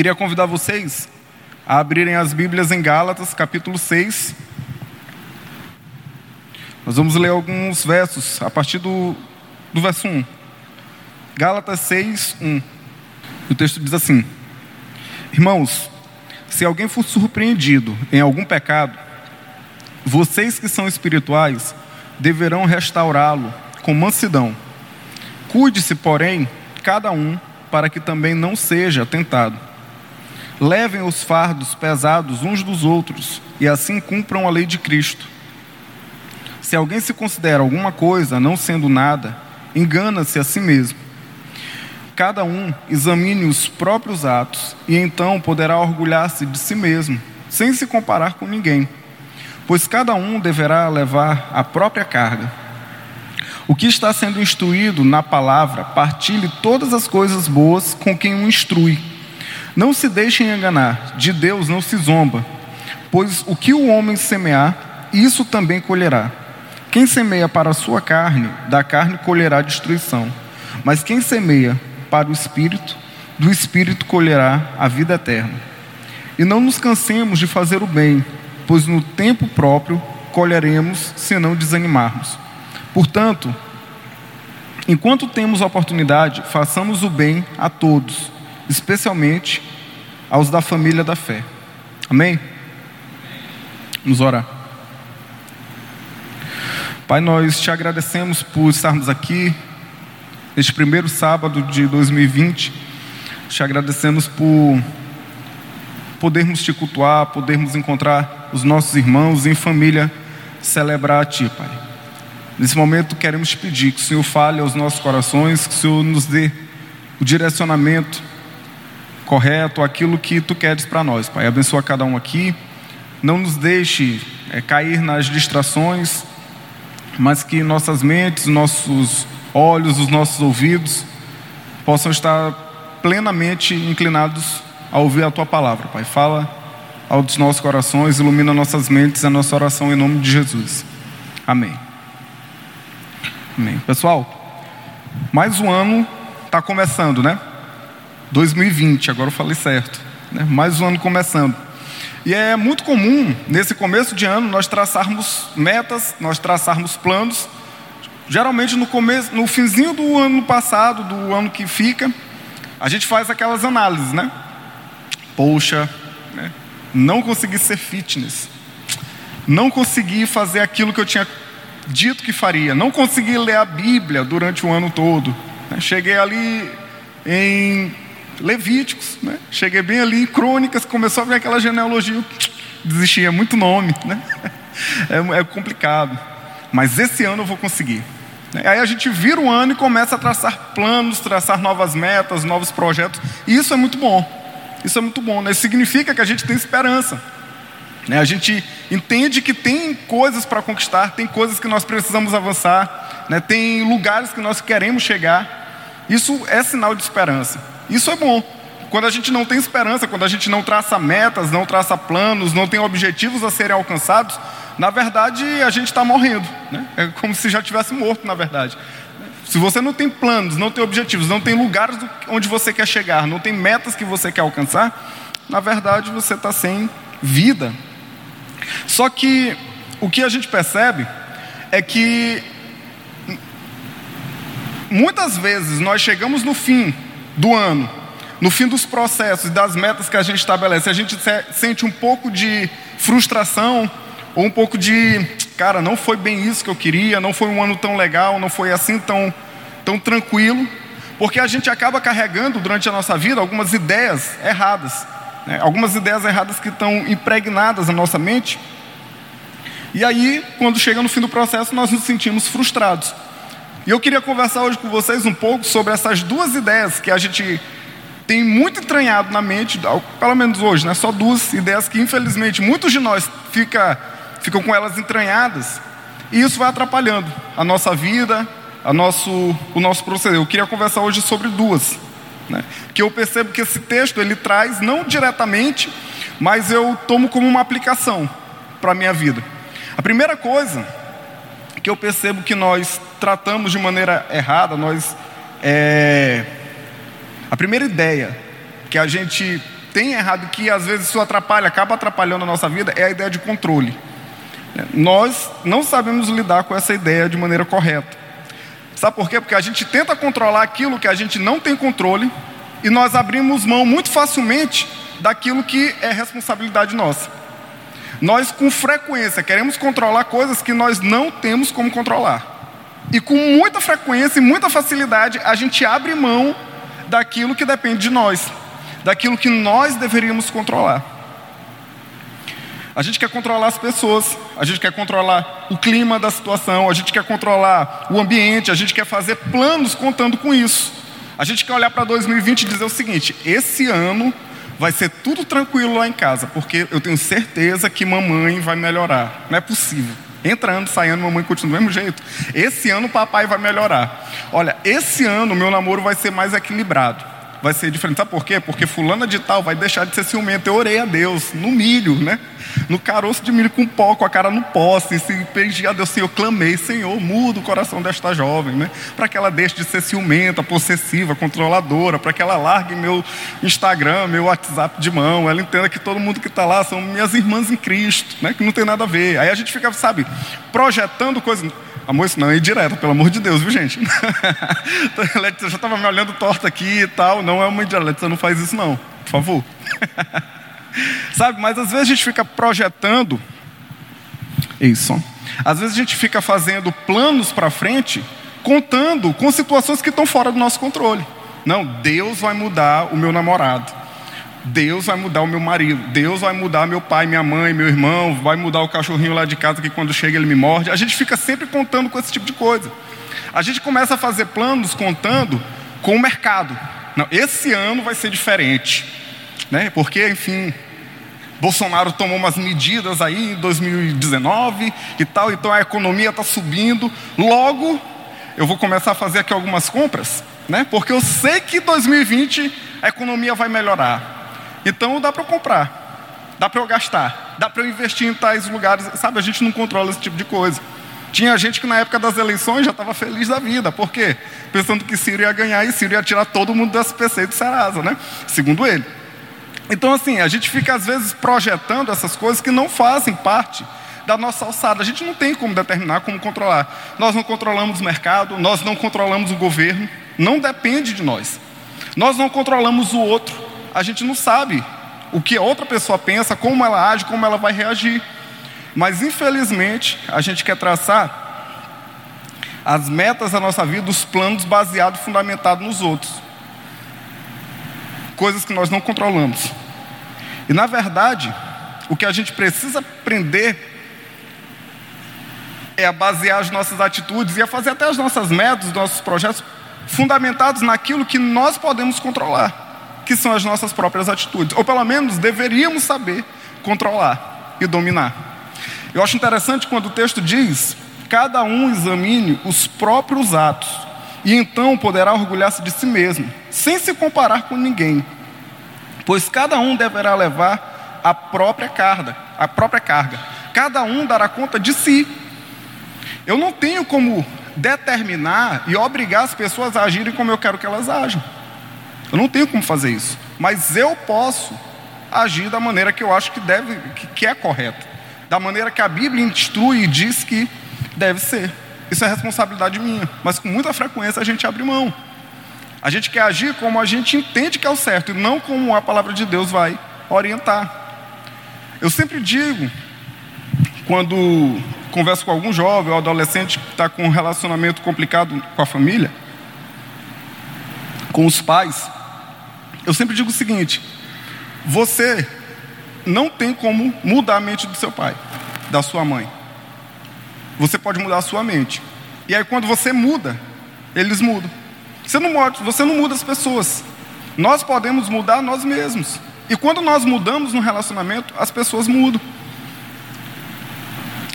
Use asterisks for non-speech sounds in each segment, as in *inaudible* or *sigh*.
Queria convidar vocês a abrirem as Bíblias em Gálatas, capítulo 6. Nós vamos ler alguns versos a partir do, do verso 1. Gálatas 6, 1. O texto diz assim: Irmãos, se alguém for surpreendido em algum pecado, vocês que são espirituais deverão restaurá-lo com mansidão. Cuide-se, porém, cada um, para que também não seja tentado. Levem os fardos pesados uns dos outros e assim cumpram a lei de Cristo. Se alguém se considera alguma coisa, não sendo nada, engana-se a si mesmo. Cada um examine os próprios atos e então poderá orgulhar-se de si mesmo, sem se comparar com ninguém, pois cada um deverá levar a própria carga. O que está sendo instruído na palavra, partilhe todas as coisas boas com quem o instrui. Não se deixem enganar, de Deus não se zomba, pois o que o homem semear, isso também colherá. Quem semeia para a sua carne, da carne colherá destruição. Mas quem semeia para o espírito, do espírito colherá a vida eterna. E não nos cansemos de fazer o bem, pois no tempo próprio colheremos se não desanimarmos. Portanto, enquanto temos oportunidade, façamos o bem a todos, especialmente aos da família da fé. Amém? Vamos orar. Pai, nós te agradecemos por estarmos aqui neste primeiro sábado de 2020. Te agradecemos por podermos te cultuar, podermos encontrar os nossos irmãos em família, celebrar a Ti, Pai. Nesse momento queremos te pedir que o Senhor fale aos nossos corações, que o Senhor nos dê o direcionamento correto, aquilo que Tu queres para nós, Pai. Abençoa cada um aqui, não nos deixe é, cair nas distrações, mas que nossas mentes, nossos olhos, os nossos ouvidos possam estar plenamente inclinados a ouvir a tua palavra, Pai. Fala aos nossos corações, ilumina nossas mentes, a nossa oração em nome de Jesus. Amém. Amém. Pessoal, mais um ano está começando, né? 2020, agora eu falei certo. Né? Mais um ano começando. E é muito comum, nesse começo de ano, nós traçarmos metas, nós traçarmos planos. Geralmente no começo, no finzinho do ano passado, do ano que fica, a gente faz aquelas análises, né? Poxa, né? não consegui ser fitness. Não consegui fazer aquilo que eu tinha dito que faria. Não consegui ler a Bíblia durante o ano todo. Né? Cheguei ali em Levíticos, né? Cheguei bem ali Crônicas, começou a ver aquela genealogia, desistia, é muito nome, né? *laughs* É, é, complicado. Mas esse ano eu vou conseguir. Aí a gente vira o ano e começa a traçar planos, traçar novas metas, novos projetos. E isso é muito bom. Isso é muito bom, né? Significa que a gente tem esperança. Né? A gente entende que tem coisas para conquistar, tem coisas que nós precisamos avançar, né? tem lugares que nós queremos chegar. Isso é sinal de esperança. Isso é bom. Quando a gente não tem esperança, quando a gente não traça metas, não traça planos, não tem objetivos a serem alcançados, na verdade a gente está morrendo. Né? É como se já tivesse morto, na verdade. Se você não tem planos, não tem objetivos, não tem lugares onde você quer chegar, não tem metas que você quer alcançar, na verdade você está sem vida. Só que o que a gente percebe é que muitas vezes nós chegamos no fim do ano, no fim dos processos e das metas que a gente estabelece, a gente sente um pouco de frustração ou um pouco de, cara, não foi bem isso que eu queria, não foi um ano tão legal, não foi assim tão, tão tranquilo, porque a gente acaba carregando durante a nossa vida algumas ideias erradas, né? algumas ideias erradas que estão impregnadas na nossa mente. E aí, quando chega no fim do processo, nós nos sentimos frustrados. E eu queria conversar hoje com vocês um pouco sobre essas duas ideias que a gente tem muito entranhado na mente, pelo menos hoje, né? Só duas ideias que infelizmente muitos de nós fica, ficam com elas entranhadas e isso vai atrapalhando a nossa vida, a nosso, o nosso proceder. Eu queria conversar hoje sobre duas, né? Que eu percebo que esse texto ele traz não diretamente, mas eu tomo como uma aplicação para a minha vida. A primeira coisa que eu percebo que nós tratamos de maneira errada, nós é, a primeira ideia que a gente tem errado, que às vezes isso atrapalha, acaba atrapalhando a nossa vida, é a ideia de controle. Nós não sabemos lidar com essa ideia de maneira correta. Sabe por quê? Porque a gente tenta controlar aquilo que a gente não tem controle e nós abrimos mão muito facilmente daquilo que é responsabilidade nossa. Nós, com frequência, queremos controlar coisas que nós não temos como controlar. E com muita frequência e muita facilidade, a gente abre mão daquilo que depende de nós, daquilo que nós deveríamos controlar. A gente quer controlar as pessoas, a gente quer controlar o clima da situação, a gente quer controlar o ambiente, a gente quer fazer planos contando com isso. A gente quer olhar para 2020 e dizer o seguinte: esse ano vai ser tudo tranquilo lá em casa, porque eu tenho certeza que mamãe vai melhorar. Não é possível. Entrando, saindo, mamãe continua do mesmo jeito. Esse ano o papai vai melhorar. Olha, esse ano o meu namoro vai ser mais equilibrado vai ser diferente. Sabe por quê? Porque fulana de tal vai deixar de ser ciumenta. Eu orei a Deus, no milho, né? No caroço de milho com pó, com a cara no poste. Se pedi a Deus, Senhor, clamei, Senhor, muda o coração desta jovem, né? Para que ela deixe de ser ciumenta, possessiva, controladora, para que ela largue meu Instagram, meu WhatsApp de mão. Ela entenda que todo mundo que está lá são minhas irmãs em Cristo, né? Que não tem nada a ver. Aí a gente fica, sabe, projetando coisas. Amor, isso não é indireta, pelo amor de Deus, viu, gente? *laughs* Letícia já estava me olhando torta aqui e tal. Não é uma indireta, Letícia não faz isso, não, por favor. *laughs* Sabe, mas às vezes a gente fica projetando. Isso. Às vezes a gente fica fazendo planos para frente, contando com situações que estão fora do nosso controle. Não, Deus vai mudar o meu namorado. Deus vai mudar o meu marido, Deus vai mudar meu pai, minha mãe, meu irmão, vai mudar o cachorrinho lá de casa que quando chega ele me morde. A gente fica sempre contando com esse tipo de coisa. A gente começa a fazer planos contando com o mercado. Não, esse ano vai ser diferente, né? Porque, enfim, Bolsonaro tomou umas medidas aí em 2019 e tal, então a economia está subindo. Logo, eu vou começar a fazer aqui algumas compras, né? Porque eu sei que 2020 a economia vai melhorar. Então dá para eu comprar, dá para eu gastar, dá para eu investir em tais lugares. Sabe, a gente não controla esse tipo de coisa. Tinha gente que na época das eleições já estava feliz da vida. Por quê? Pensando que Ciro ia ganhar e Ciro ia tirar todo mundo do SPC do Serasa, né? Segundo ele. Então, assim, a gente fica às vezes projetando essas coisas que não fazem parte da nossa alçada. A gente não tem como determinar, como controlar. Nós não controlamos o mercado, nós não controlamos o governo, não depende de nós. Nós não controlamos o outro a gente não sabe o que a outra pessoa pensa, como ela age, como ela vai reagir. Mas infelizmente, a gente quer traçar as metas da nossa vida, os planos baseados, fundamentados nos outros. Coisas que nós não controlamos. E na verdade, o que a gente precisa aprender é a basear as nossas atitudes e a fazer até as nossas metas, os nossos projetos fundamentados naquilo que nós podemos controlar que são as nossas próprias atitudes, ou pelo menos deveríamos saber controlar e dominar. Eu acho interessante quando o texto diz: cada um examine os próprios atos, e então poderá orgulhar-se de si mesmo, sem se comparar com ninguém, pois cada um deverá levar a própria carga, a própria carga. Cada um dará conta de si. Eu não tenho como determinar e obrigar as pessoas a agirem como eu quero que elas ajam. Eu não tenho como fazer isso. Mas eu posso agir da maneira que eu acho que deve, que, que é correto. Da maneira que a Bíblia instrui e diz que deve ser. Isso é responsabilidade minha. Mas com muita frequência a gente abre mão. A gente quer agir como a gente entende que é o certo e não como a palavra de Deus vai orientar. Eu sempre digo, quando converso com algum jovem ou adolescente que está com um relacionamento complicado com a família, com os pais, eu sempre digo o seguinte: você não tem como mudar a mente do seu pai, da sua mãe. Você pode mudar a sua mente. E aí quando você muda, eles mudam. Você não muda, você não muda as pessoas. Nós podemos mudar nós mesmos. E quando nós mudamos no relacionamento, as pessoas mudam.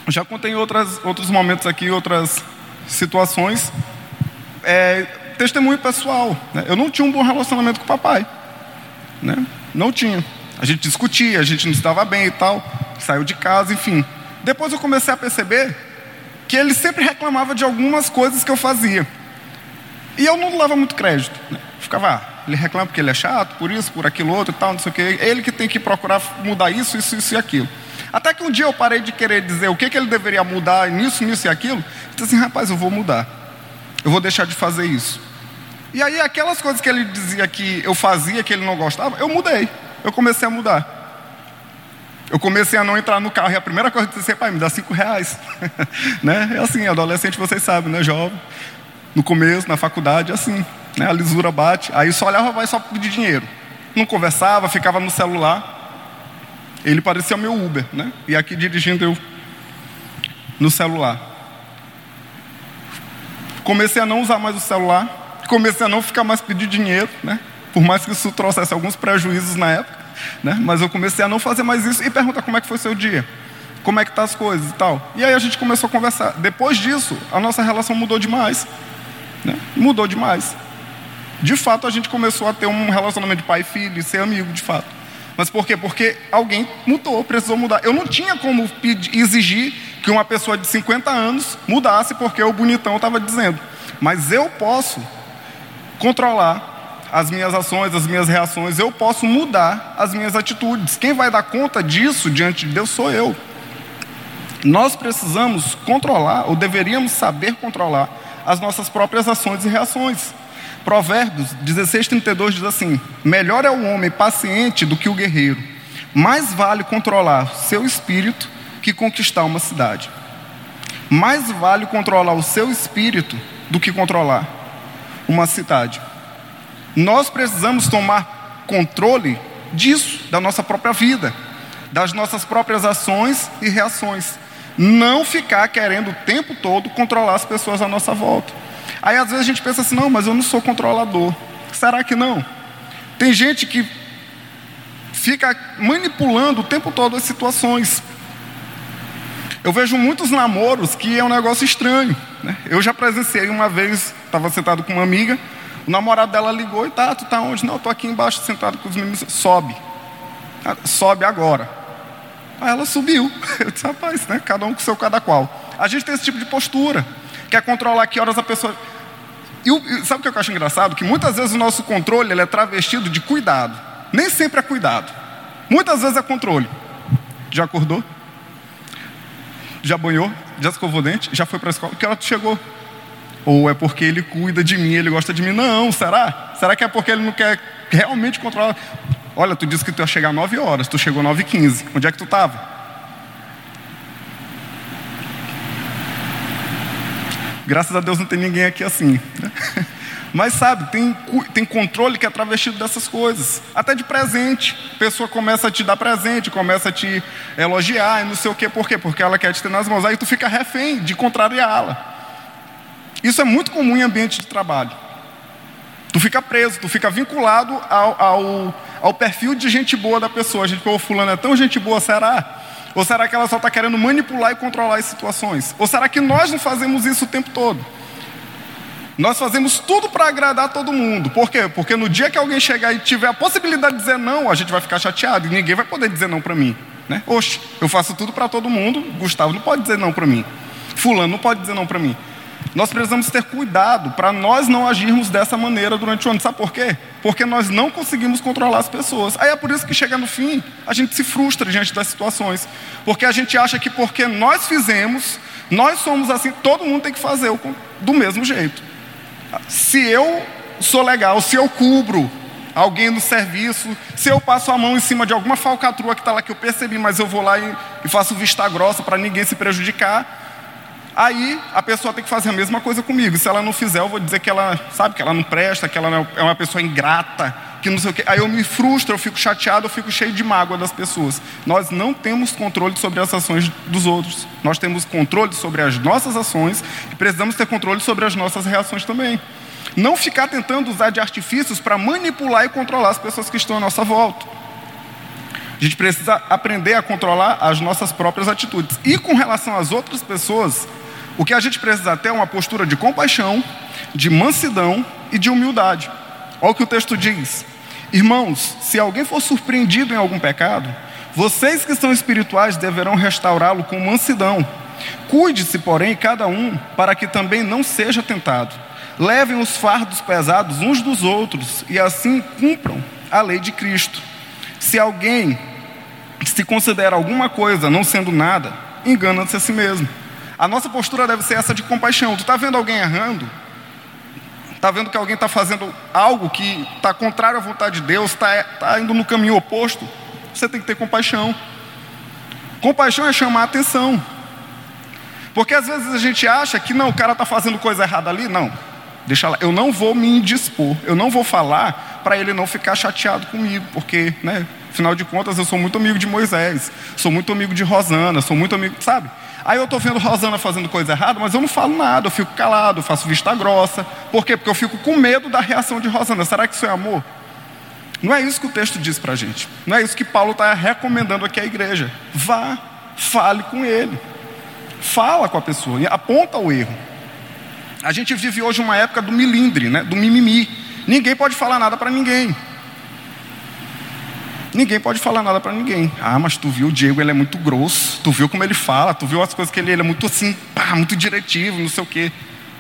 Já contei outras, outros momentos aqui, outras situações. É, testemunho pessoal. Né? Eu não tinha um bom relacionamento com o papai. Né? Não tinha. A gente discutia, a gente não estava bem e tal. Saiu de casa, enfim. Depois eu comecei a perceber que ele sempre reclamava de algumas coisas que eu fazia. E eu não dava muito crédito. Né? Ficava, ah, Ele reclama porque ele é chato, por isso, por aquilo outro e tal, não sei o quê. Ele que tem que procurar mudar isso, isso, isso e aquilo. Até que um dia eu parei de querer dizer o que, que ele deveria mudar nisso, nisso e aquilo. E disse assim, rapaz, eu vou mudar. Eu vou deixar de fazer isso. E aí aquelas coisas que ele dizia que eu fazia, que ele não gostava, eu mudei. Eu comecei a mudar. Eu comecei a não entrar no carro e a primeira coisa que eu disse, pai, me dá cinco reais. *laughs* né? É assim, adolescente vocês sabem, né? Jovem. No começo, na faculdade, é assim. Né? A lisura bate. Aí só olhava, vai só pedir dinheiro. Não conversava, ficava no celular. Ele parecia meu Uber, né? E aqui dirigindo eu no celular. Comecei a não usar mais o celular, comecei a não ficar mais pedir dinheiro, né? Por mais que isso trouxesse alguns prejuízos na época, né? Mas eu comecei a não fazer mais isso e perguntar como é que foi seu dia, como é que tá as coisas e tal. E aí a gente começou a conversar. Depois disso, a nossa relação mudou demais, né? Mudou demais. De fato, a gente começou a ter um relacionamento de pai e filho, ser amigo, de fato. Mas por quê? Porque alguém mudou, precisou mudar. Eu não tinha como pedir, exigir que uma pessoa de 50 anos mudasse porque o bonitão estava dizendo. Mas eu posso controlar as minhas ações, as minhas reações, eu posso mudar as minhas atitudes. Quem vai dar conta disso diante de Deus sou eu. Nós precisamos controlar, ou deveríamos saber controlar, as nossas próprias ações e reações. Provérbios 16, 32 diz assim: Melhor é o homem paciente do que o guerreiro, mais vale controlar seu espírito que conquistar uma cidade. Mais vale controlar o seu espírito do que controlar uma cidade. Nós precisamos tomar controle disso, da nossa própria vida, das nossas próprias ações e reações. Não ficar querendo o tempo todo controlar as pessoas à nossa volta. Aí às vezes a gente pensa assim: não, mas eu não sou controlador. Será que não? Tem gente que fica manipulando o tempo todo as situações. Eu vejo muitos namoros que é um negócio estranho. Né? Eu já presenciei uma vez, estava sentado com uma amiga, o namorado dela ligou e tá, tu tá onde? Não, estou aqui embaixo sentado com os meninos. Sobe. Ah, sobe agora. Aí ela subiu. *laughs* Eu disse, rapaz, né? Cada um com seu cada qual. A gente tem esse tipo de postura. Quer controlar que horas a pessoa. E, sabe o que eu acho engraçado? Que muitas vezes o nosso controle ele é travestido de cuidado. Nem sempre é cuidado. Muitas vezes é controle. Já acordou? Já banhou? Já escovou o dente? Já foi para a escola? Que hora tu chegou? Ou é porque ele cuida de mim, ele gosta de mim? Não, será? Será que é porque ele não quer realmente controlar? Olha, tu disse que tu ia chegar 9 horas, tu chegou 9 e 15. Onde é que tu estava? Graças a Deus não tem ninguém aqui assim. Né? *laughs* Mas sabe, tem, tem controle que é travestido dessas coisas. Até de presente. A pessoa começa a te dar presente, começa a te elogiar e não sei o quê. Por quê? Porque ela quer te ter nas mãos. Aí tu fica refém de contrariá-la. Isso é muito comum em ambiente de trabalho. Tu fica preso, tu fica vinculado ao, ao, ao perfil de gente boa da pessoa. A gente, pô, fulano é tão gente boa, será? Ou será que ela só está querendo manipular e controlar as situações? Ou será que nós não fazemos isso o tempo todo? Nós fazemos tudo para agradar todo mundo. Por quê? Porque no dia que alguém chegar e tiver a possibilidade de dizer não, a gente vai ficar chateado e ninguém vai poder dizer não para mim. Né? Oxe, eu faço tudo para todo mundo, Gustavo não pode dizer não para mim. Fulano não pode dizer não para mim. Nós precisamos ter cuidado para nós não agirmos dessa maneira durante o ano. Sabe por quê? Porque nós não conseguimos controlar as pessoas. Aí é por isso que chega no fim, a gente se frustra diante das situações. Porque a gente acha que porque nós fizemos, nós somos assim, todo mundo tem que fazer do mesmo jeito. Se eu sou legal, se eu cubro alguém no serviço, se eu passo a mão em cima de alguma falcatrua que está lá que eu percebi, mas eu vou lá e, e faço vista grossa para ninguém se prejudicar, Aí a pessoa tem que fazer a mesma coisa comigo. Se ela não fizer, eu vou dizer que ela, sabe, que ela não presta, que ela é uma pessoa ingrata, que não sei o quê. Aí eu me frustro, eu fico chateado, eu fico cheio de mágoa das pessoas. Nós não temos controle sobre as ações dos outros. Nós temos controle sobre as nossas ações e precisamos ter controle sobre as nossas reações também. Não ficar tentando usar de artifícios para manipular e controlar as pessoas que estão à nossa volta. A gente precisa aprender a controlar as nossas próprias atitudes. E com relação às outras pessoas, o que a gente precisa ter é uma postura de compaixão, de mansidão e de humildade. Olha o que o texto diz. Irmãos, se alguém for surpreendido em algum pecado, vocês que são espirituais deverão restaurá-lo com mansidão. Cuide-se, porém, cada um, para que também não seja tentado. levem os fardos pesados uns dos outros e assim cumpram a lei de Cristo. Se alguém se considera alguma coisa não sendo nada, engana-se a si mesmo. A nossa postura deve ser essa de compaixão. Tu está vendo alguém errando? Está vendo que alguém está fazendo algo que está contrário à vontade de Deus, está tá indo no caminho oposto? Você tem que ter compaixão. Compaixão é chamar a atenção. Porque às vezes a gente acha que não, o cara está fazendo coisa errada ali. Não, deixa lá. Eu não vou me indispor, eu não vou falar para ele não ficar chateado comigo, porque, né, afinal de contas, eu sou muito amigo de Moisés, sou muito amigo de Rosana, sou muito amigo, sabe? Aí eu estou vendo Rosana fazendo coisa errada, mas eu não falo nada, eu fico calado, faço vista grossa. Por quê? Porque eu fico com medo da reação de Rosana. Será que isso é amor? Não é isso que o texto diz para a gente. Não é isso que Paulo está recomendando aqui à igreja. Vá, fale com ele. Fala com a pessoa, aponta o erro. A gente vive hoje uma época do milindre, né? do mimimi. Ninguém pode falar nada para ninguém. Ninguém pode falar nada para ninguém. Ah, mas tu viu o Diego, ele é muito grosso. Tu viu como ele fala, tu viu as coisas que ele, ele é muito assim, pá, muito diretivo, não sei o quê.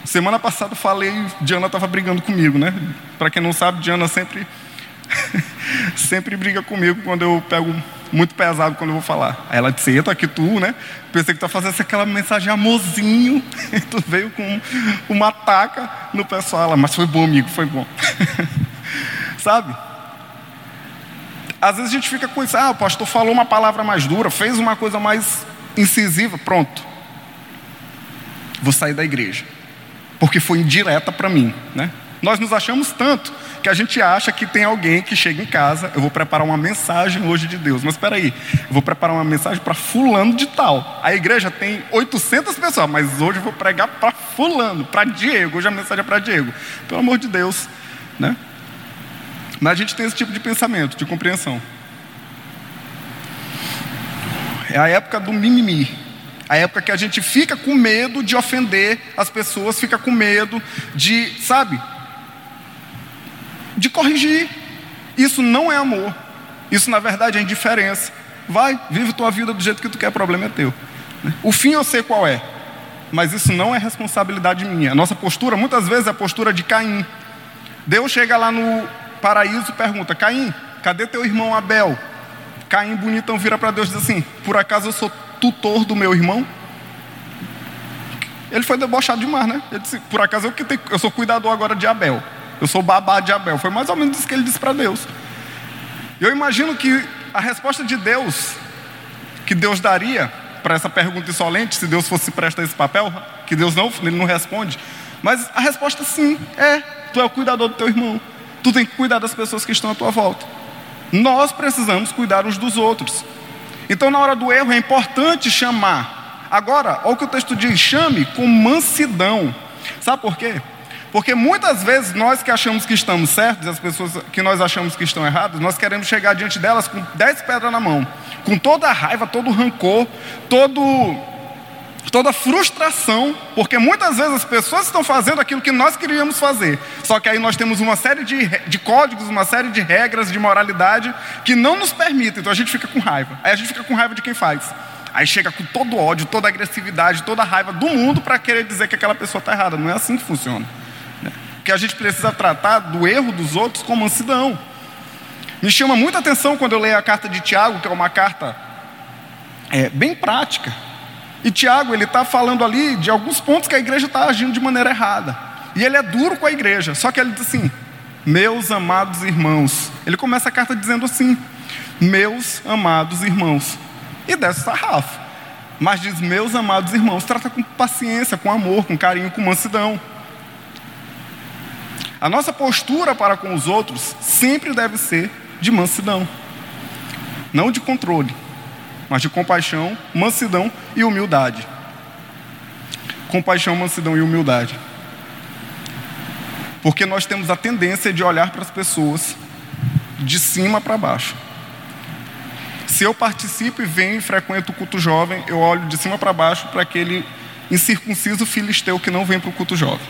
Semana passada falei, Diana estava brigando comigo, né? Para quem não sabe, Diana sempre *laughs* sempre briga comigo quando eu pego muito pesado quando eu vou falar. Aí ela disse, eita, aqui tu, né? Pensei que tu ia fazer aquela mensagem amorzinho. *laughs* Tu veio com uma taca no pessoal. Mas foi bom, amigo, foi bom. *laughs* Sabe? Às vezes a gente fica com isso, ah, o pastor falou uma palavra mais dura, fez uma coisa mais incisiva, pronto. Vou sair da igreja. Porque foi indireta para mim, né? Nós nos achamos tanto que a gente acha que tem alguém que chega em casa, eu vou preparar uma mensagem hoje de Deus. Mas espera aí, eu vou preparar uma mensagem para fulano de tal. A igreja tem 800 pessoas, mas hoje eu vou pregar para fulano, para Diego. Hoje a mensagem é para Diego. Pelo amor de Deus, né? Mas a gente tem esse tipo de pensamento, de compreensão. É a época do mimimi. A época que a gente fica com medo de ofender as pessoas, fica com medo de, sabe, de corrigir. Isso não é amor. Isso, na verdade, é indiferença. Vai, vive tua vida do jeito que tu quer, o problema é teu. O fim eu sei qual é, mas isso não é responsabilidade minha. A nossa postura, muitas vezes, é a postura de Caim. Deus chega lá no paraíso pergunta: Caim, cadê teu irmão Abel? Caim, bonitão, vira para Deus e diz assim: Por acaso eu sou tutor do meu irmão? Ele foi debochado demais, né? Ele disse: Por acaso eu, que tenho, eu sou cuidador agora de Abel. Eu sou babá de Abel. Foi mais ou menos isso que ele disse para Deus. Eu imagino que a resposta de Deus, que Deus daria para essa pergunta insolente, se Deus fosse prestar esse papel, que Deus não, ele não responde. Mas a resposta sim é: tu é o cuidador do teu irmão. Tu tem que cuidar das pessoas que estão à tua volta. Nós precisamos cuidar uns dos outros. Então, na hora do erro, é importante chamar. Agora, olha o que o texto diz: chame com mansidão. Sabe por quê? Porque muitas vezes nós que achamos que estamos certos, as pessoas que nós achamos que estão erradas, nós queremos chegar diante delas com dez pedras na mão, com toda a raiva, todo o rancor, todo, toda a frustração, porque muitas vezes as pessoas estão fazendo aquilo que nós queríamos fazer. Só que aí nós temos uma série de, de códigos, uma série de regras de moralidade que não nos permitem, então a gente fica com raiva. Aí a gente fica com raiva de quem faz. Aí chega com todo ódio, toda agressividade, toda raiva do mundo para querer dizer que aquela pessoa está errada. Não é assim que funciona que a gente precisa tratar do erro dos outros com mansidão. Me chama muita atenção quando eu leio a carta de Tiago, que é uma carta é, bem prática. E Tiago, ele está falando ali de alguns pontos que a igreja está agindo de maneira errada. E ele é duro com a igreja, só que ele diz assim: Meus amados irmãos. Ele começa a carta dizendo assim: Meus amados irmãos. E desce sarrafo. Mas diz: Meus amados irmãos. Trata com paciência, com amor, com carinho, com mansidão. A nossa postura para com os outros sempre deve ser de mansidão, não de controle, mas de compaixão, mansidão e humildade. Compaixão, mansidão e humildade. Porque nós temos a tendência de olhar para as pessoas de cima para baixo. Se eu participo e venho e frequento o culto jovem, eu olho de cima para baixo para aquele incircunciso filisteu que não vem para o culto jovem.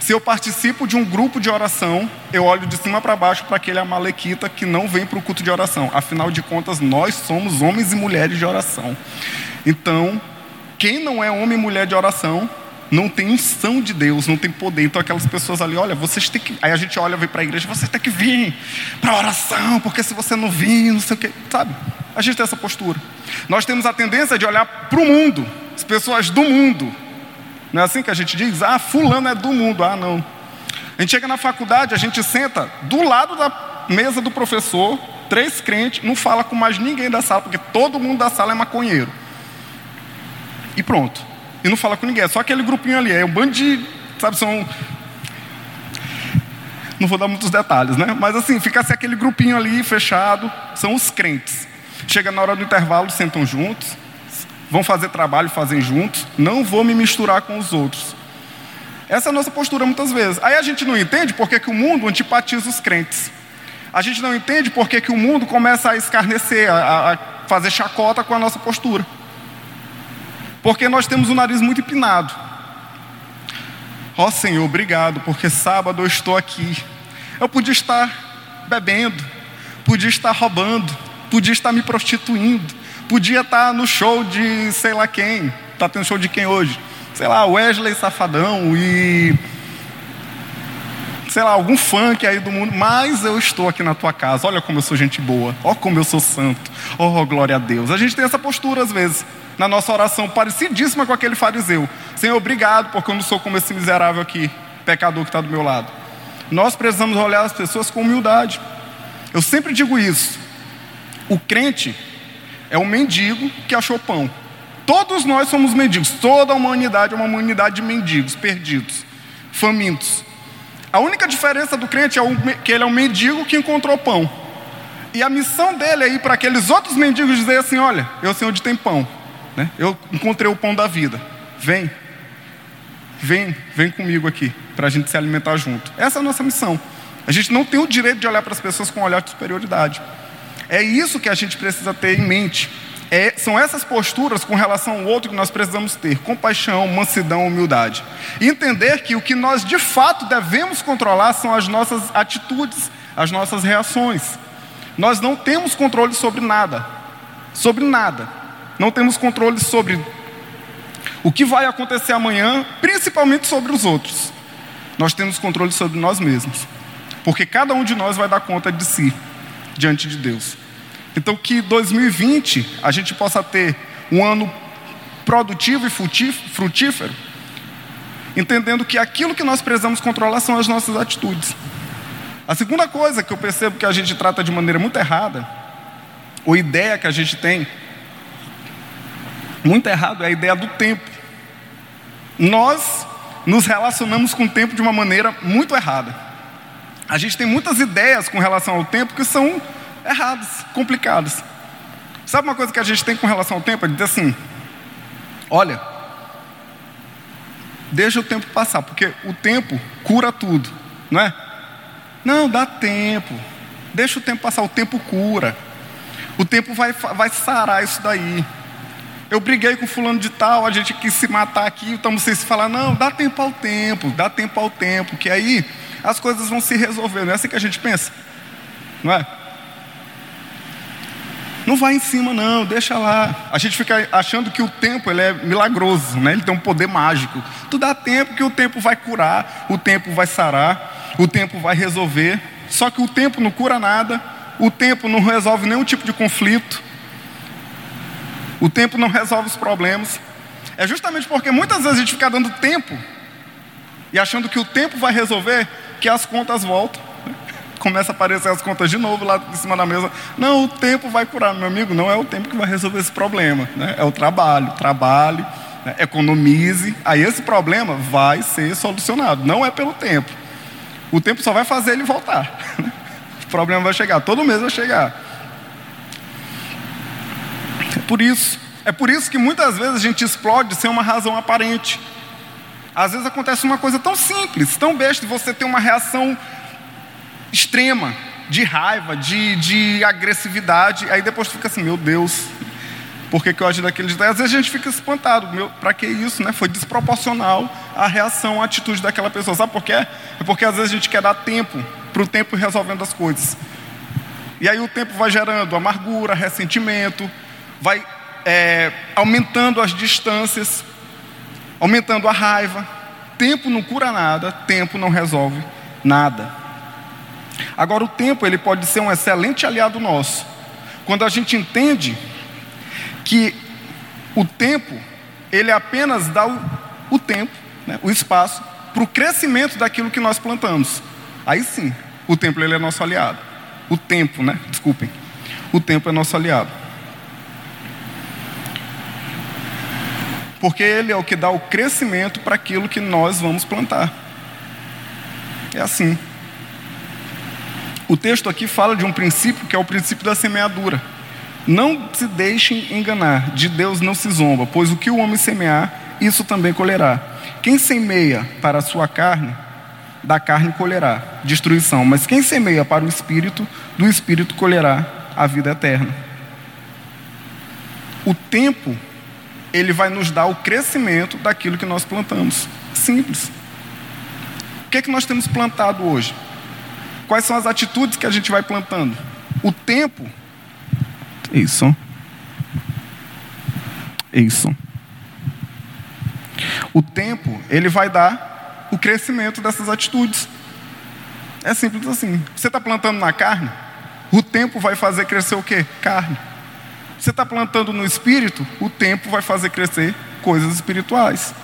Se eu participo de um grupo de oração, eu olho de cima para baixo para aquele amalequita que não vem para o culto de oração. Afinal de contas, nós somos homens e mulheres de oração. Então, quem não é homem e mulher de oração, não tem unção de Deus, não tem poder. Então aquelas pessoas ali, olha, vocês têm que. Aí a gente olha, vem para a igreja, você tem que vir para oração, porque se você não vir, não sei o quê, sabe? A gente tem essa postura. Nós temos a tendência de olhar para o mundo, as pessoas do mundo. Não é assim que a gente diz? Ah, fulano é do mundo. Ah, não. A gente chega na faculdade, a gente senta do lado da mesa do professor, três crentes, não fala com mais ninguém da sala, porque todo mundo da sala é maconheiro. E pronto. E não fala com ninguém, é só aquele grupinho ali, é um bando de, sabe, são não vou dar muitos detalhes, né? Mas assim, fica assim aquele grupinho ali fechado, são os crentes. Chega na hora do intervalo, sentam juntos, vão fazer trabalho, fazem juntos, não vou me misturar com os outros. Essa é a nossa postura muitas vezes. Aí a gente não entende porque que o mundo antipatiza os crentes. A gente não entende porque que o mundo começa a escarnecer, a, a fazer chacota com a nossa postura. Porque nós temos o nariz muito empinado. Ó oh, Senhor, obrigado, porque sábado eu estou aqui. Eu podia estar bebendo, podia estar roubando, podia estar me prostituindo, podia estar no show de sei lá quem. Está tendo show de quem hoje? Sei lá, Wesley Safadão e sei lá, algum funk aí do mundo, mas eu estou aqui na tua casa. Olha como eu sou gente boa, olha como eu sou santo. Oh, glória a Deus. A gente tem essa postura às vezes, na nossa oração, parecidíssima com aquele fariseu. Senhor, obrigado, porque eu não sou como esse miserável aqui, pecador que está do meu lado. Nós precisamos olhar as pessoas com humildade. Eu sempre digo isso. O crente é um mendigo que achou pão. Todos nós somos mendigos, toda a humanidade é uma humanidade de mendigos, perdidos, famintos. A única diferença do crente é que ele é um mendigo que encontrou pão. E a missão dele é ir para aqueles outros mendigos dizer assim: Olha, eu sei onde tem pão. Né? Eu encontrei o pão da vida. Vem, vem, vem comigo aqui, para a gente se alimentar junto. Essa é a nossa missão. A gente não tem o direito de olhar para as pessoas com um olhar de superioridade. É isso que a gente precisa ter em mente. É, são essas posturas com relação ao outro que nós precisamos ter: compaixão, mansidão, humildade. Entender que o que nós de fato devemos controlar são as nossas atitudes, as nossas reações. Nós não temos controle sobre nada, sobre nada. Não temos controle sobre o que vai acontecer amanhã, principalmente sobre os outros. Nós temos controle sobre nós mesmos, porque cada um de nós vai dar conta de si diante de Deus. Então, que 2020 a gente possa ter um ano produtivo e frutífero, entendendo que aquilo que nós precisamos controlar são as nossas atitudes. A segunda coisa que eu percebo que a gente trata de maneira muito errada, ou ideia que a gente tem, muito errado, é a ideia do tempo. Nós nos relacionamos com o tempo de uma maneira muito errada. A gente tem muitas ideias com relação ao tempo que são errados, complicados. Sabe uma coisa que a gente tem com relação ao tempo? É dizer assim: olha, deixa o tempo passar, porque o tempo cura tudo, não é? Não, dá tempo, deixa o tempo passar, o tempo cura, o tempo vai, vai sarar isso daí. Eu briguei com fulano de tal, a gente quis se matar aqui, então vocês falar, não, dá tempo ao tempo, dá tempo ao tempo, que aí as coisas vão se resolver, não é assim que a gente pensa? Não é? Não vai em cima, não, deixa lá. A gente fica achando que o tempo ele é milagroso, né? ele tem um poder mágico. Tu dá tempo que o tempo vai curar, o tempo vai sarar, o tempo vai resolver. Só que o tempo não cura nada, o tempo não resolve nenhum tipo de conflito, o tempo não resolve os problemas. É justamente porque muitas vezes a gente fica dando tempo e achando que o tempo vai resolver que as contas voltam *laughs* começa a aparecer as contas de novo lá em cima da mesa. Não, o tempo vai curar, meu amigo. Não é o tempo que vai resolver esse problema. Né? É o trabalho. Trabalhe, né? economize. Aí esse problema vai ser solucionado. Não é pelo tempo. O tempo só vai fazer ele voltar. Né? *laughs* O problema vai chegar. Todo mês vai chegar. É por isso. É por isso que muitas vezes a gente explode sem uma razão aparente. Às vezes acontece uma coisa tão simples, tão besta, você tem uma reação extrema, de raiva, de, de agressividade. Aí depois fica assim, meu Deus, por que, que eu agi daquele jeito? Às vezes a gente fica espantado, para que isso? Né? Foi desproporcional a reação, a atitude daquela pessoa. Sabe por quê? É porque às vezes a gente quer dar tempo para o tempo resolvendo as coisas. E aí o tempo vai gerando amargura, ressentimento, vai é, aumentando as distâncias. Aumentando a raiva. Tempo não cura nada, tempo não resolve nada. Agora o tempo ele pode ser um excelente aliado nosso. Quando a gente entende que o tempo ele apenas dá o, o tempo, né, o espaço para o crescimento daquilo que nós plantamos. Aí sim, o tempo ele é nosso aliado. O tempo, né? Desculpem. O tempo é nosso aliado. Porque ele é o que dá o crescimento para aquilo que nós vamos plantar. É assim. O texto aqui fala de um princípio que é o princípio da semeadura. Não se deixem enganar, de Deus não se zomba, pois o que o homem semear, isso também colherá. Quem semeia para a sua carne, da carne colherá destruição, mas quem semeia para o espírito, do espírito colherá a vida eterna. O tempo, ele vai nos dar o crescimento daquilo que nós plantamos. Simples. O que é que nós temos plantado hoje? Quais são as atitudes que a gente vai plantando? O tempo. Isso. Isso. O tempo, ele vai dar o crescimento dessas atitudes. É simples assim. Você está plantando na carne, o tempo vai fazer crescer o quê? Carne. Você está plantando no espírito, o tempo vai fazer crescer coisas espirituais.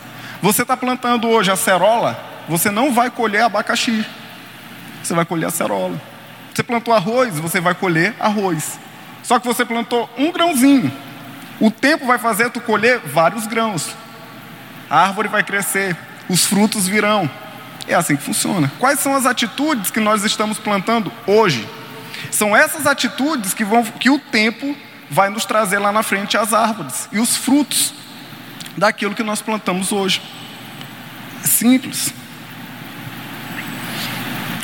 Você está plantando hoje a cerola, você não vai colher abacaxi. Você vai colher a cerola. Você plantou arroz, você vai colher arroz. Só que você plantou um grãozinho. O tempo vai fazer tu colher vários grãos. A árvore vai crescer, os frutos virão. É assim que funciona. Quais são as atitudes que nós estamos plantando hoje? São essas atitudes que, vão, que o tempo vai nos trazer lá na frente as árvores e os frutos daquilo que nós plantamos hoje. É simples.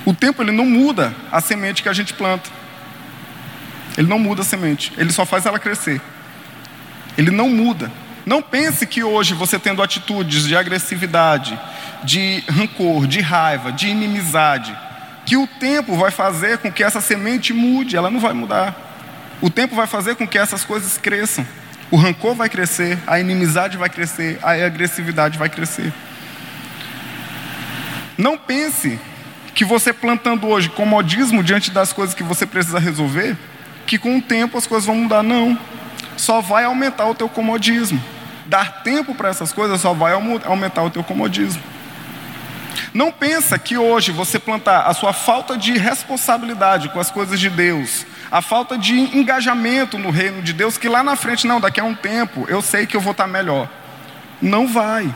O tempo ele não muda a semente que a gente planta. Ele não muda a semente, ele só faz ela crescer. Ele não muda. Não pense que hoje você tendo atitudes de agressividade, de rancor, de raiva, de inimizade, que o tempo vai fazer com que essa semente mude, ela não vai mudar. O tempo vai fazer com que essas coisas cresçam. O rancor vai crescer, a inimizade vai crescer, a agressividade vai crescer. Não pense que você plantando hoje comodismo diante das coisas que você precisa resolver, que com o tempo as coisas vão mudar. Não. Só vai aumentar o teu comodismo dar tempo para essas coisas só vai aumentar o teu comodismo. Não pensa que hoje você plantar a sua falta de responsabilidade com as coisas de Deus, a falta de engajamento no reino de Deus, que lá na frente, não, daqui a um tempo, eu sei que eu vou estar melhor. Não vai.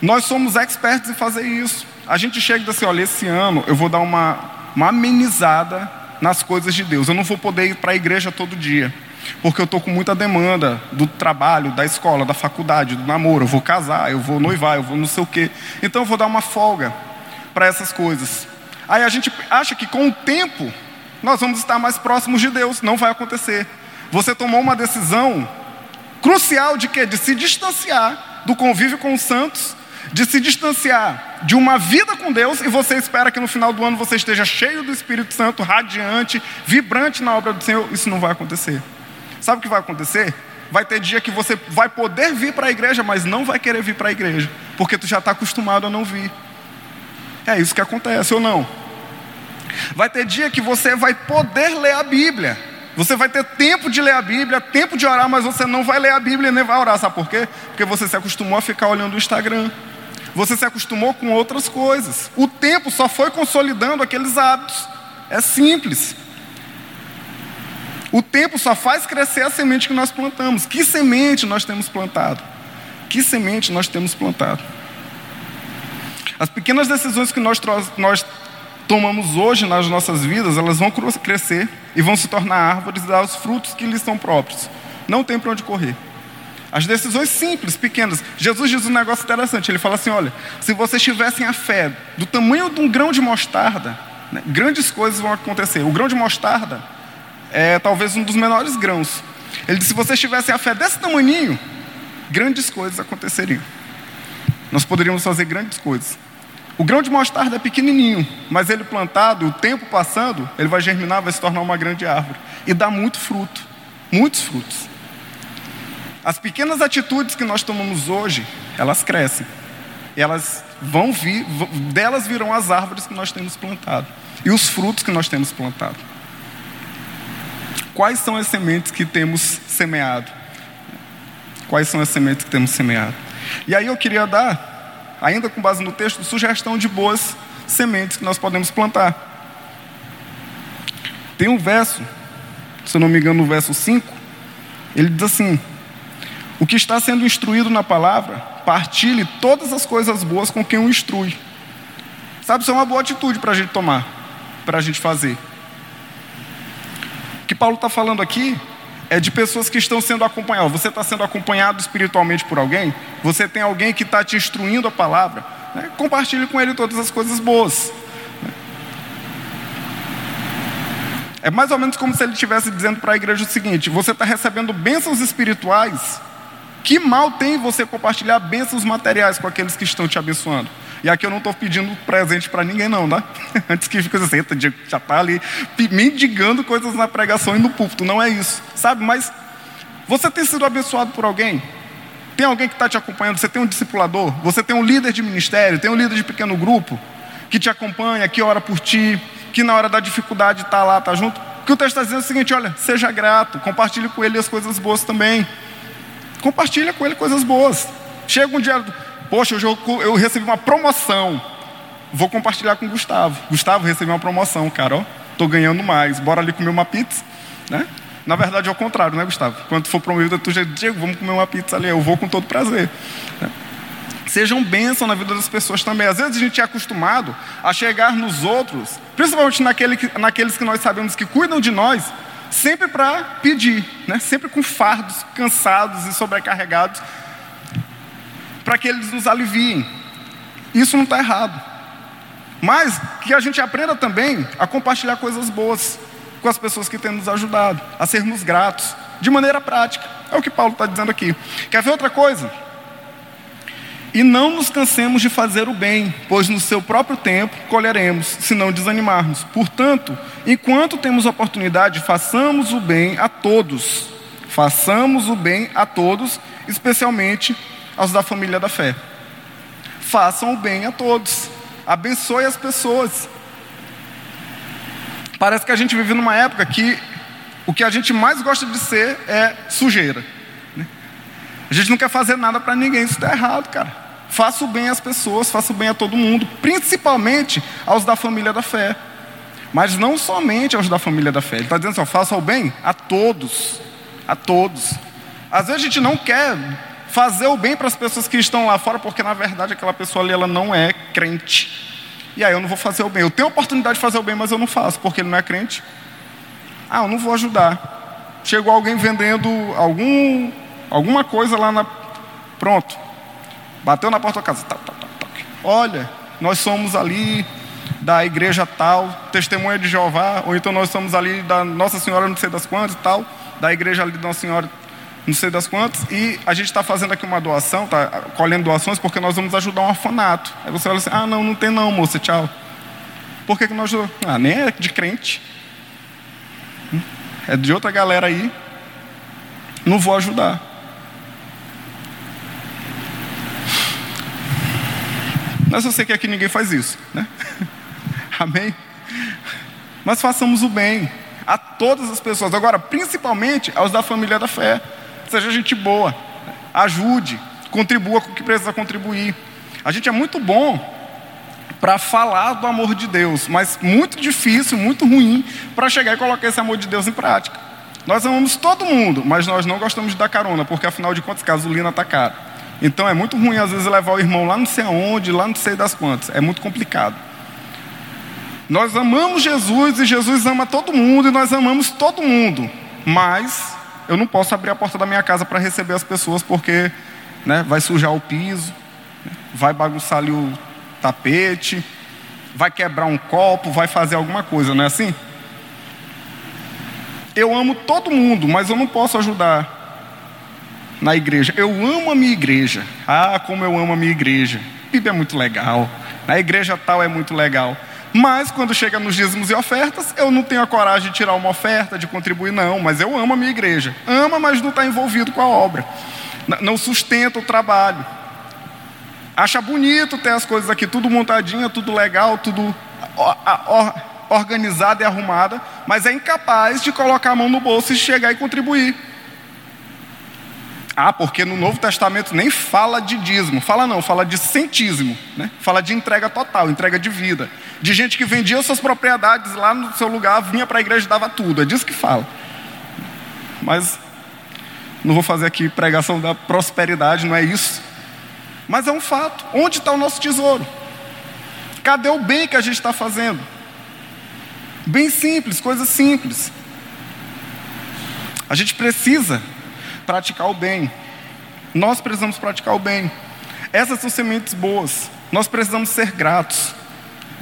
Nós somos expertos em fazer isso. A gente chega e diz assim: olha, esse ano eu vou dar uma, uma amenizada nas coisas de Deus. Eu não vou poder ir para a igreja todo dia porque eu estou com muita demanda do trabalho, da escola, da faculdade, do namoro. Eu vou casar, eu vou noivar, eu vou não sei o quê. Então eu vou dar uma folga para essas coisas. Aí a gente acha que com o tempo nós vamos estar mais próximos de Deus. Não vai acontecer. Você tomou uma decisão crucial de quê? De se distanciar do convívio com os santos, de se distanciar de uma vida com Deus e você espera que no final do ano você esteja cheio do Espírito Santo, radiante, vibrante na obra do Senhor. Isso não vai acontecer. Sabe o que vai acontecer? Vai ter dia que você vai poder vir para a igreja, mas não vai querer vir para a igreja, porque tu já está acostumado a não vir. É isso que acontece ou não? Vai ter dia que você vai poder ler a Bíblia. Você vai ter tempo de ler a Bíblia, tempo de orar, mas você não vai ler a Bíblia nem vai orar. Sabe por quê? Porque você se acostumou a ficar olhando o Instagram. Você se acostumou com outras coisas. O tempo só foi consolidando aqueles hábitos. É simples. O tempo só faz crescer a semente que nós plantamos. Que semente nós temos plantado? Que semente nós temos plantado? As pequenas decisões que nós, nós tomamos hoje nas nossas vidas, elas vão crescer e vão se tornar árvores e dar os frutos que lhes são próprios. Não tem para onde correr. As decisões simples, pequenas. Jesus diz um negócio interessante. Ele fala assim: olha, se vocês tivessem a fé do tamanho de um grão de mostarda, né, grandes coisas vão acontecer. O grão de mostarda é talvez um dos menores grãos. Ele disse: se vocês tivessem a fé desse tamanho, grandes coisas aconteceriam. Nós poderíamos fazer grandes coisas. O grão de mostarda é pequenininho, mas ele plantado, o tempo passando, ele vai germinar, vai se tornar uma grande árvore e dá muito fruto, muitos frutos. As pequenas atitudes que nós tomamos hoje, elas crescem. Elas vão vir, delas virão as árvores que nós temos plantado e os frutos que nós temos plantado. Quais são as sementes que temos semeado? Quais são as sementes que temos semeado? E aí eu queria dar, ainda com base no texto, sugestão de boas sementes que nós podemos plantar. Tem um verso, se eu não me engano, no verso 5, ele diz assim: O que está sendo instruído na palavra, partilhe todas as coisas boas com quem o instrui. Sabe, isso é uma boa atitude para a gente tomar, para a gente fazer. O que Paulo está falando aqui é de pessoas que estão sendo acompanhadas. Você está sendo acompanhado espiritualmente por alguém? Você tem alguém que está te instruindo a palavra? Né? Compartilhe com ele todas as coisas boas. É mais ou menos como se ele estivesse dizendo para a igreja o seguinte: você está recebendo bênçãos espirituais, que mal tem você compartilhar bênçãos materiais com aqueles que estão te abençoando? E aqui eu não estou pedindo presente para ninguém, não, tá? *laughs* Antes que fique assim, já está ali mendigando coisas na pregação e no púlpito. Não é isso, sabe? Mas você tem sido abençoado por alguém? Tem alguém que está te acompanhando? Você tem um discipulador? Você tem um líder de ministério? Tem um líder de pequeno grupo que te acompanha, que ora por ti, que na hora da dificuldade está lá, está junto? Que o texto está dizendo é o seguinte: olha, seja grato, compartilhe com ele as coisas boas também. Compartilha com ele coisas boas. Chega um dia, Poxa, eu, eu recebi uma promoção. Vou compartilhar com o Gustavo. Gustavo, recebi uma promoção, cara. Ó, tô ganhando mais. Bora ali comer uma pizza, né? Na verdade é o contrário, né, Gustavo? Quando for promovido, tu já Diego, vamos comer uma pizza ali. Eu vou com todo prazer. Né? Sejam bênção na vida das pessoas também. Às vezes a gente é acostumado a chegar nos outros, principalmente naquele, naqueles que nós sabemos que cuidam de nós, sempre para pedir, né? sempre com fardos cansados e sobrecarregados, para que eles nos aliviem. Isso não está errado. Mas que a gente aprenda também a compartilhar coisas boas com as pessoas que têm nos ajudado, a sermos gratos, de maneira prática. É o que Paulo está dizendo aqui. Quer ver outra coisa? E não nos cansemos de fazer o bem, pois no seu próprio tempo colheremos, se não desanimarmos. Portanto, enquanto temos oportunidade, façamos o bem a todos. Façamos o bem a todos, especialmente aos da família da fé. Façam o bem a todos, abençoe as pessoas. Parece que a gente vive numa época que o que a gente mais gosta de ser é sujeira. Né? A gente não quer fazer nada para ninguém, isso está errado, cara. Faça o bem às pessoas, faça o bem a todo mundo, principalmente aos da família da fé. Mas não somente aos da família da fé. Ele está dizendo assim: ó, faça o bem a todos. A todos. Às vezes a gente não quer fazer o bem para as pessoas que estão lá fora, porque na verdade aquela pessoa ali ela não é crente. E aí eu não vou fazer o bem. Eu tenho oportunidade de fazer o bem, mas eu não faço, porque ele não é crente. Ah, eu não vou ajudar. Chegou alguém vendendo algum, alguma coisa lá na. Pronto. Bateu na porta da casa. Olha, nós somos ali da igreja tal, testemunha de Jeová, ou então nós somos ali da Nossa Senhora não sei das quantas e tal, da igreja ali da Nossa Senhora não sei das quantas, e a gente está fazendo aqui uma doação, está colhendo doações porque nós vamos ajudar um orfanato. Aí você fala assim, ah não, não tem não, moça, tchau. Por que, que nós? Ah, nem é de crente. É de outra galera aí. Não vou ajudar. Mas eu sei que aqui ninguém faz isso, né? *laughs* Amém? Mas façamos o bem a todas as pessoas. Agora, principalmente aos da família da fé seja gente boa, ajude, contribua com o que precisa contribuir. A gente é muito bom para falar do amor de Deus, mas muito difícil, muito ruim para chegar e colocar esse amor de Deus em prática. Nós amamos todo mundo, mas nós não gostamos de dar carona, porque afinal de contas, gasolina está cara. Então é muito ruim às vezes levar o irmão lá não sei aonde, lá não sei das quantas. É muito complicado. Nós amamos Jesus e Jesus ama todo mundo e nós amamos todo mundo, mas eu não posso abrir a porta da minha casa para receber as pessoas porque né, vai sujar o piso, vai bagunçar ali o tapete, vai quebrar um copo, vai fazer alguma coisa, não é assim? Eu amo todo mundo, mas eu não posso ajudar na igreja. Eu amo a minha igreja. Ah, como eu amo a minha igreja. Bíblia é muito legal. Na igreja tal é muito legal. Mas quando chega nos dízimos e ofertas, eu não tenho a coragem de tirar uma oferta, de contribuir, não. Mas eu amo a minha igreja. Ama, mas não está envolvido com a obra. Não sustenta o trabalho. Acha bonito ter as coisas aqui tudo montadinha, tudo legal, tudo organizada e arrumada, mas é incapaz de colocar a mão no bolso e chegar e contribuir. Ah, porque no Novo Testamento nem fala de dízimo, fala não, fala de centísimo, né? fala de entrega total, entrega de vida. De gente que vendia suas propriedades lá no seu lugar, vinha para a igreja e dava tudo, é disso que fala. Mas não vou fazer aqui pregação da prosperidade, não é isso. Mas é um fato. Onde está o nosso tesouro? Cadê o bem que a gente está fazendo? Bem simples, coisas simples. A gente precisa praticar o bem. Nós precisamos praticar o bem. Essas são sementes boas. Nós precisamos ser gratos.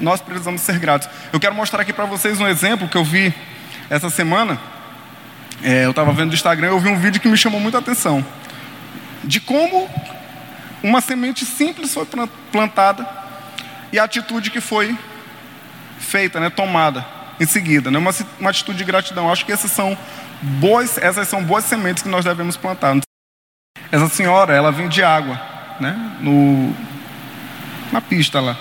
Nós precisamos ser gratos. Eu quero mostrar aqui para vocês um exemplo que eu vi essa semana. É, eu estava vendo no Instagram, eu vi um vídeo que me chamou muita atenção. De como uma semente simples foi plantada e a atitude que foi feita, né, tomada em seguida. Né, uma, uma atitude de gratidão. Acho que esses são boas, essas são boas sementes que nós devemos plantar. Essa senhora, ela vende água, né? No, na pista lá.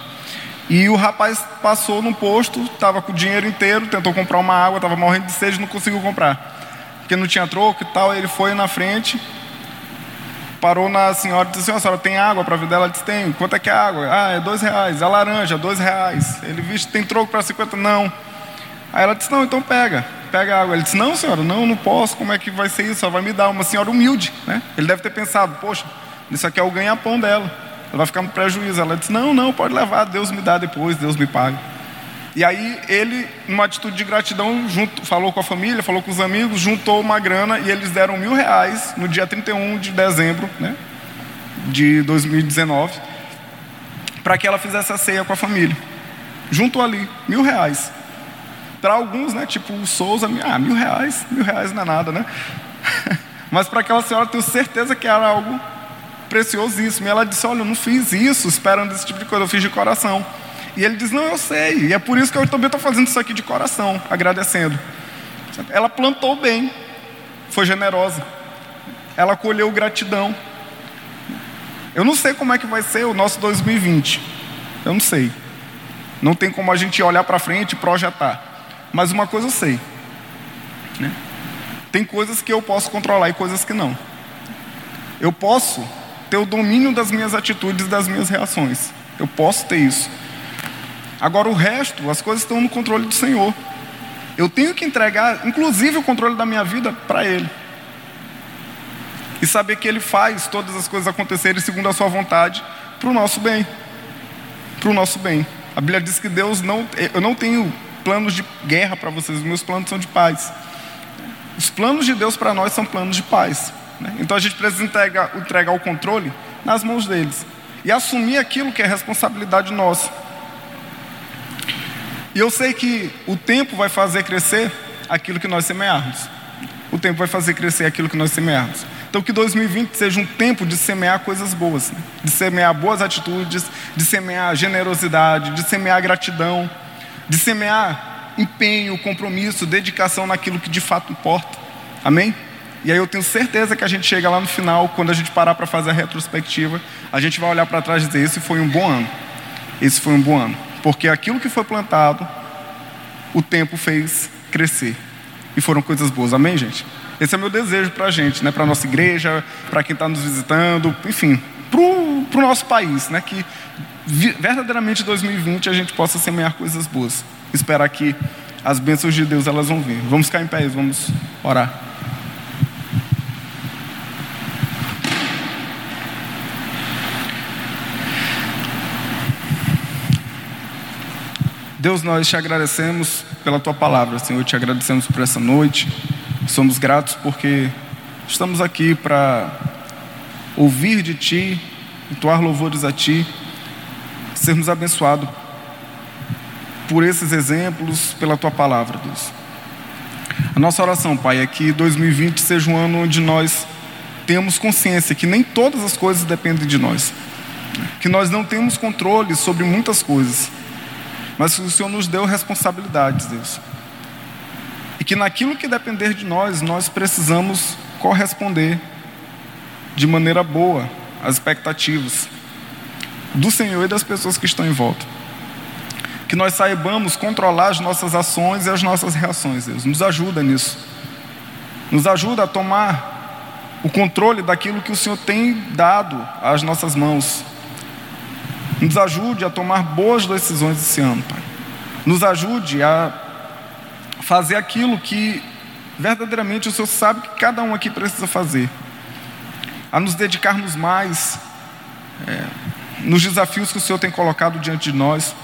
E o rapaz passou no posto, estava com o dinheiro inteiro, tentou comprar uma água, estava morrendo de sede, não conseguiu comprar. Porque não tinha troco e tal, ele foi na frente, parou na senhora e disse assim, a senhora tem água para vender? Ela disse, tem. Quanto é que é a água? Ah, é dois reais. A laranja, dois reais. Ele, visto, tem troco para 50? Não. Aí ela disse, não, então pega pega água. Ele disse, não senhora, não, não posso, como é que vai ser isso? Ela vai me dar, uma senhora humilde, né? Ele deve ter pensado, poxa, isso aqui é o ganha-pão dela, ela vai ficar no prejuízo. Ela disse, não, não, pode levar, Deus me dá depois, Deus me paga. E aí ele, numa atitude de gratidão, junto, falou com a família, falou com os amigos, juntou uma grana e eles deram mil reais no dia 31 de dezembro né, de 2019 para que ela fizesse a ceia com a família. Juntou ali, mil reais. Para alguns, né, tipo o Souza, ah, mil reais, mil reais não é nada, né? *laughs* Mas para aquela senhora, tenho certeza que era algo preciosíssimo. E ela disse: Olha, eu não fiz isso esperando esse tipo de coisa, eu fiz de coração. E ele diz: Não, eu sei. E é por isso que eu também estou fazendo isso aqui de coração, agradecendo. Ela plantou bem, foi generosa. Ela colheu gratidão. Eu não sei como é que vai ser o nosso 2020. Eu não sei. Não tem como a gente olhar para frente e projetar. Mas uma coisa eu sei. Né? Tem coisas que eu posso controlar e coisas que não. Eu posso ter o domínio das minhas atitudes, das minhas reações. Eu posso ter isso. Agora o resto, as coisas estão no controle do Senhor. Eu tenho que entregar, inclusive, o controle da minha vida para Ele. E saber que Ele faz todas as coisas acontecerem segundo a Sua vontade, para o nosso bem. Para o nosso bem. A Bíblia diz que Deus não. Eu não tenho planos de guerra para vocês, os meus planos são de paz. Os planos de Deus para nós são planos de paz. Né? Então a gente precisa entregar, entregar o controle nas mãos deles e assumir aquilo que é responsabilidade nossa. E eu sei que o tempo vai fazer crescer aquilo que nós semearmos. O tempo vai fazer crescer aquilo que nós semearmos. Então que 2020 seja um tempo de semear coisas boas, né? de semear boas atitudes, de semear generosidade, de semear gratidão, de semear empenho, compromisso, dedicação naquilo que de fato importa. Amém? E aí eu tenho certeza que a gente chega lá no final, quando a gente parar para fazer a retrospectiva, a gente vai olhar para trás e dizer: esse foi um bom ano. Esse foi um bom ano. Porque aquilo que foi plantado, o tempo fez crescer. E foram coisas boas. Amém, gente? Esse é meu desejo para a gente, né? para a nossa igreja, para quem está nos visitando, enfim, para o nosso país, né? que verdadeiramente em 2020 a gente possa semear coisas boas. Esperar que as bênçãos de Deus elas vão vir. Vamos ficar em pé, vamos orar. Deus, nós te agradecemos pela tua palavra, Senhor, te agradecemos por essa noite. Somos gratos porque estamos aqui para ouvir de ti, entoar louvores a ti sermos abençoados por esses exemplos, pela tua palavra, Deus. A nossa oração, Pai, é que 2020 seja um ano onde nós tenhamos consciência que nem todas as coisas dependem de nós, que nós não temos controle sobre muitas coisas, mas que o Senhor nos deu responsabilidades, Deus. E que naquilo que depender de nós, nós precisamos corresponder de maneira boa às expectativas do Senhor e das pessoas que estão em volta. Que nós saibamos controlar as nossas ações e as nossas reações, Deus. Nos ajuda nisso. Nos ajuda a tomar o controle daquilo que o Senhor tem dado às nossas mãos. Nos ajude a tomar boas decisões esse ano, Pai. Nos ajude a fazer aquilo que verdadeiramente o Senhor sabe que cada um aqui precisa fazer. A nos dedicarmos mais é, nos desafios que o Senhor tem colocado diante de nós.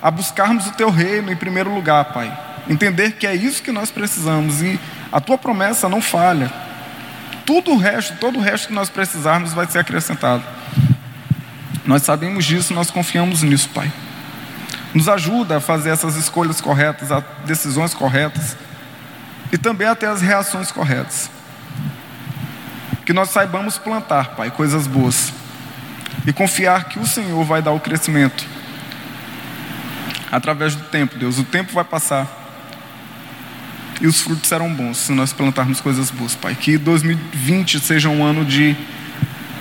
A buscarmos o Teu reino em primeiro lugar, Pai. Entender que é isso que nós precisamos e a Tua promessa não falha. Tudo o resto, todo o resto que nós precisarmos vai ser acrescentado. Nós sabemos disso, nós confiamos nisso, Pai. Nos ajuda a fazer essas escolhas corretas, as decisões corretas e também até as reações corretas. Que nós saibamos plantar, Pai, coisas boas e confiar que o Senhor vai dar o crescimento através do tempo, Deus. O tempo vai passar e os frutos serão bons se nós plantarmos coisas boas, Pai. Que 2020 seja um ano de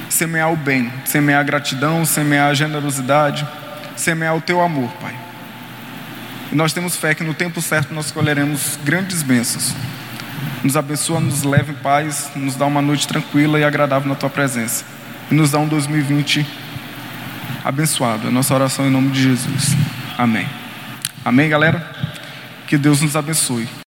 semear o bem, semear a gratidão, semear a generosidade, semear o teu amor, Pai. E nós temos fé que no tempo certo nós colheremos grandes bênçãos. Nos abençoa, nos leve em paz, nos dá uma noite tranquila e agradável na tua presença. E nos dá um 2020 abençoado. É nossa oração em nome de Jesus. Amém. Amém, galera? Que Deus nos abençoe.